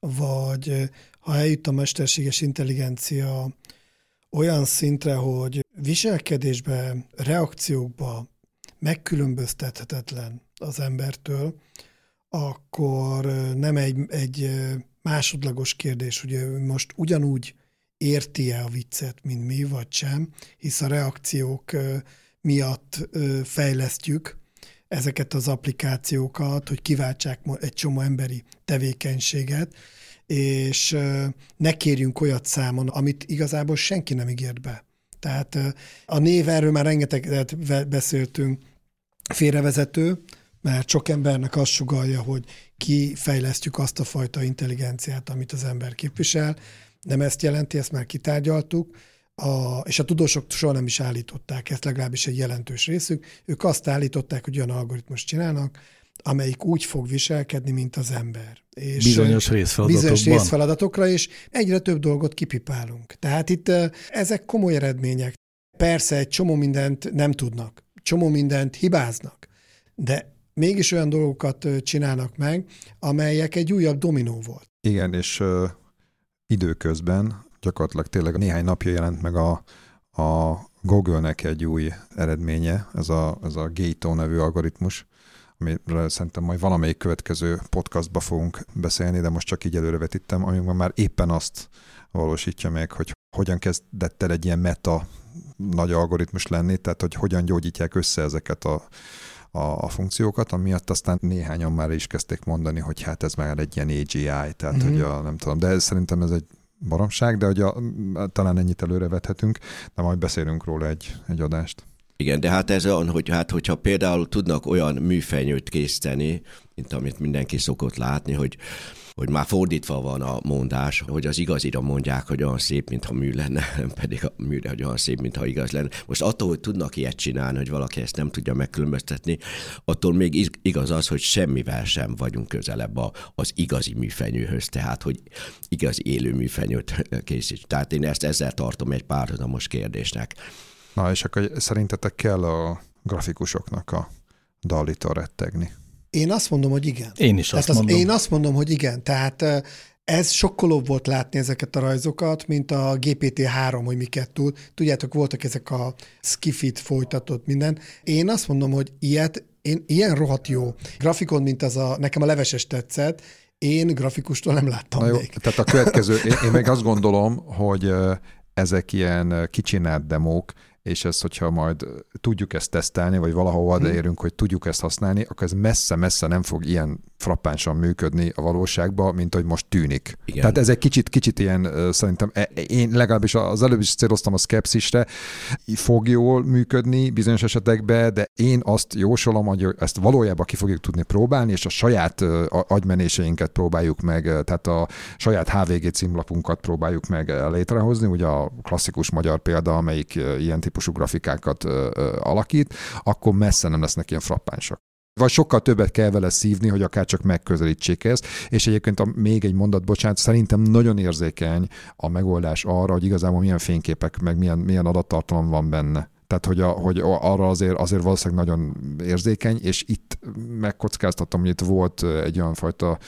Vagy ha eljut a mesterséges intelligencia olyan szintre, hogy viselkedésbe, reakciókba megkülönböztethetetlen az embertől, akkor nem egy, egy másodlagos kérdés, hogy most ugyanúgy érti-e a viccet, mint mi, vagy sem, hisz a reakciók miatt fejlesztjük ezeket az applikációkat, hogy kiváltsák egy csomó emberi tevékenységet, és ne kérjünk olyat számon, amit igazából senki nem ígért be. Tehát a név, erről már rengeteget beszéltünk, félrevezető, mert sok embernek azt sugalja, hogy kifejlesztjük azt a fajta intelligenciát, amit az ember képvisel. Nem ezt jelenti, ezt már kitárgyaltuk a, és a tudósok soha nem is állították ezt, legalábbis egy jelentős részük. Ők azt állították, hogy olyan algoritmus csinálnak, amelyik úgy fog viselkedni, mint az ember. És bizonyos részfeladatokban. Bizonyos részfeladatokra, és egyre több dolgot kipipálunk. Tehát itt ezek komoly eredmények. Persze egy csomó mindent nem tudnak, csomó mindent hibáznak, de mégis olyan dolgokat csinálnak meg, amelyek egy újabb dominó volt. Igen, és időközben gyakorlatilag tényleg néhány napja jelent meg a, a Google-nek egy új eredménye, ez a, ez a Gato nevű algoritmus, amiről szerintem majd valamelyik következő podcastba fogunk beszélni, de most csak így előrevetítem, amiben már éppen azt valósítja meg, hogy hogyan kezdett el egy ilyen meta nagy algoritmus lenni, tehát hogy hogyan gyógyítják össze ezeket a, a, a funkciókat, amiatt aztán néhányan már is kezdték mondani, hogy hát ez már egy ilyen AGI, tehát mm-hmm. hogy a, nem tudom, de szerintem ez egy baromság, de hogy a, talán ennyit előre vethetünk, de majd beszélünk róla egy, egy adást. Igen, de hát ez olyan, hogy hát, hogyha például tudnak olyan műfejnyőt készíteni, mint amit mindenki szokott látni, hogy hogy már fordítva van a mondás, hogy az igazira mondják, hogy olyan szép, mintha mű lenne, pedig a műre, hogy olyan szép, mintha igaz lenne. Most attól, hogy tudnak ilyet csinálni, hogy valaki ezt nem tudja megkülönböztetni, attól még igaz az, hogy semmivel sem vagyunk közelebb az igazi műfenyőhöz, tehát hogy igaz élő műfenyőt készít. Tehát én ezt ezzel tartom egy párhuzamos kérdésnek. Na, és akkor szerintetek kell a grafikusoknak a dalitól rettegni? Én azt mondom, hogy igen. Én is azt az, mondom. Én azt mondom, hogy igen. Tehát ez sokkolóbb volt látni ezeket a rajzokat, mint a GPT-3, hogy miket tud. Tudjátok, voltak ezek a skifit folytatott minden. Én azt mondom, hogy ilyet, én, ilyen rohadt jó grafikon, mint az a, nekem a leveses tetszett, én grafikustól nem láttam Na jó, még. Tehát a következő, én, én meg azt gondolom, hogy ezek ilyen kicsinált demók, és ezt, hogyha majd tudjuk ezt tesztelni, vagy valahova hmm. érünk, hogy tudjuk ezt használni, akkor ez messze-messze nem fog ilyen frappánsan működni a valóságban, mint hogy most tűnik. Igen. Tehát ez egy kicsit, kicsit ilyen, szerintem e, én legalábbis az előbb is céloztam a szkepszisre, fog jól működni bizonyos esetekben, de én azt jósolom, hogy ezt valójában ki fogjuk tudni próbálni, és a saját agymenéseinket próbáljuk meg, tehát a saját HVG címlapunkat próbáljuk meg létrehozni, ugye a klasszikus magyar példa, amelyik ilyen típusú grafikákat alakít, akkor messze nem lesznek ilyen frappánsak vagy sokkal többet kell vele szívni, hogy akár csak megközelítsék ezt. És egyébként a, még egy mondat, bocsánat, szerintem nagyon érzékeny a megoldás arra, hogy igazából milyen fényképek, meg milyen, milyen adattartalom van benne. Tehát, hogy, a, hogy arra azért, azért valószínűleg nagyon érzékeny, és itt megkockáztatom, hogy itt volt egy olyan fajta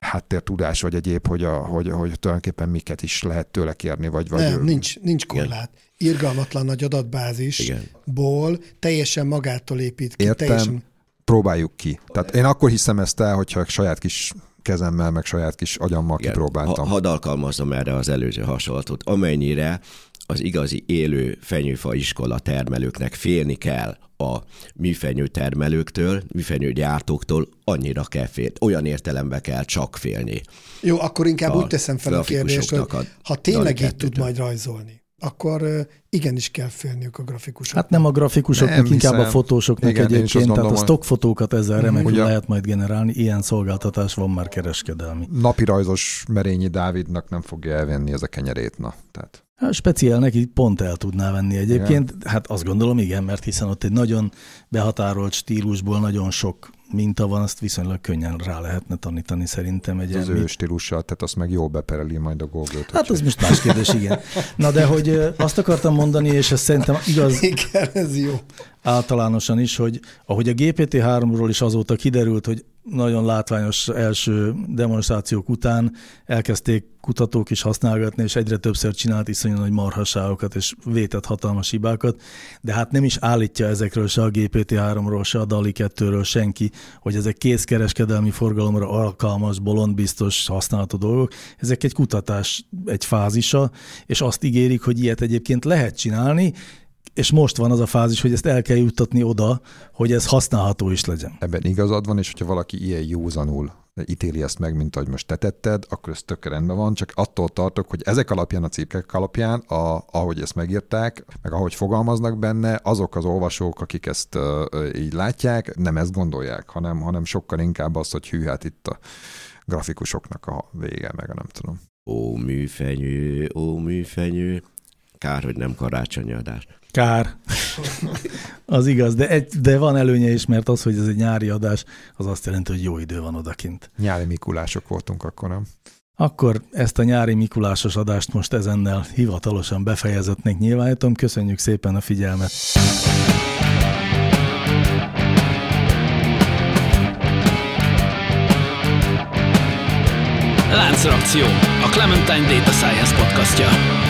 háttértudás, vagy egyéb, hogy, a, hogy, hogy tulajdonképpen miket is lehet tőle kérni, vagy... vagy Nem, nincs, nincs korlát. Igen. Irgalmatlan nagy adatbázisból Igen. teljesen magától épít ki. Értem, teljesen próbáljuk ki. Tehát én akkor hiszem ezt el, hogyha saját kis kezemmel, meg saját kis agyammal Igen, kipróbáltam. Ha, hadd alkalmazom erre az előző hasonlatot. Amennyire az igazi élő fenyőfa iskola termelőknek félni kell a műfenyő termelőktől, műfenyő gyártóktól, annyira kell félni. Olyan értelembe kell csak félni. Jó, akkor inkább a úgy teszem fel a kérdést, hogy ha tényleg így tud majd rajzolni, akkor igenis kell félniük a grafikusoknak. Hát nem a grafikusoknak, nem inkább hiszem. a fotósoknak Igen, egyébként, tehát a stockfotókat ezzel remekül ugye, lehet majd generálni, ilyen szolgáltatás van már kereskedelmi. Napi rajzos Merényi Dávidnak nem fogja elvenni ez a kenyerét, na. Tehát. Hát speciál neki pont el tudná venni egyébként, igen. hát azt gondolom igen, mert hiszen ott egy nagyon behatárolt stílusból nagyon sok minta van, azt viszonylag könnyen rá lehetne tanítani szerintem. Egy az ő stílussal, tehát azt meg jól bepereli majd a Google-t. Hát az most más kérdés, igen. Na de hogy azt akartam mondani, és ez szerintem igaz. Igen, ez jó általánosan is, hogy ahogy a GPT-3-ról is azóta kiderült, hogy nagyon látványos első demonstrációk után elkezdték kutatók is használgatni, és egyre többször csinált iszonyú nagy marhasságokat, és vétett hatalmas hibákat, de hát nem is állítja ezekről se a GPT-3-ról, se a DALI 2-ről senki, hogy ezek készkereskedelmi forgalomra alkalmas, bolondbiztos használható dolgok. Ezek egy kutatás egy fázisa, és azt ígérik, hogy ilyet egyébként lehet csinálni, és most van az a fázis, hogy ezt el kell juttatni oda, hogy ez használható is legyen. Ebben igazad van, és hogyha valaki ilyen józanul ítéli ezt meg, mint ahogy most te tetted, akkor ez tök rendben van, csak attól tartok, hogy ezek alapján, a cikkek alapján, a, ahogy ezt megírták, meg ahogy fogalmaznak benne, azok az olvasók, akik ezt uh, így látják, nem ezt gondolják, hanem, hanem sokkal inkább az, hogy hű, hát itt a grafikusoknak a vége, meg a nem tudom. Ó, műfenyő, ó, műfenyő. Kár, hogy nem karácsonyi adás. Kár. az igaz, de, egy, de van előnye is, mert az, hogy ez egy nyári adás, az azt jelenti, hogy jó idő van odakint. Nyári Mikulások voltunk akkor, nem? Akkor ezt a nyári Mikulásos adást most ezennel hivatalosan befejezetnénk nyilvánítom. Köszönjük szépen a figyelmet! Láncreakció, a Clementine Data Science podcastja.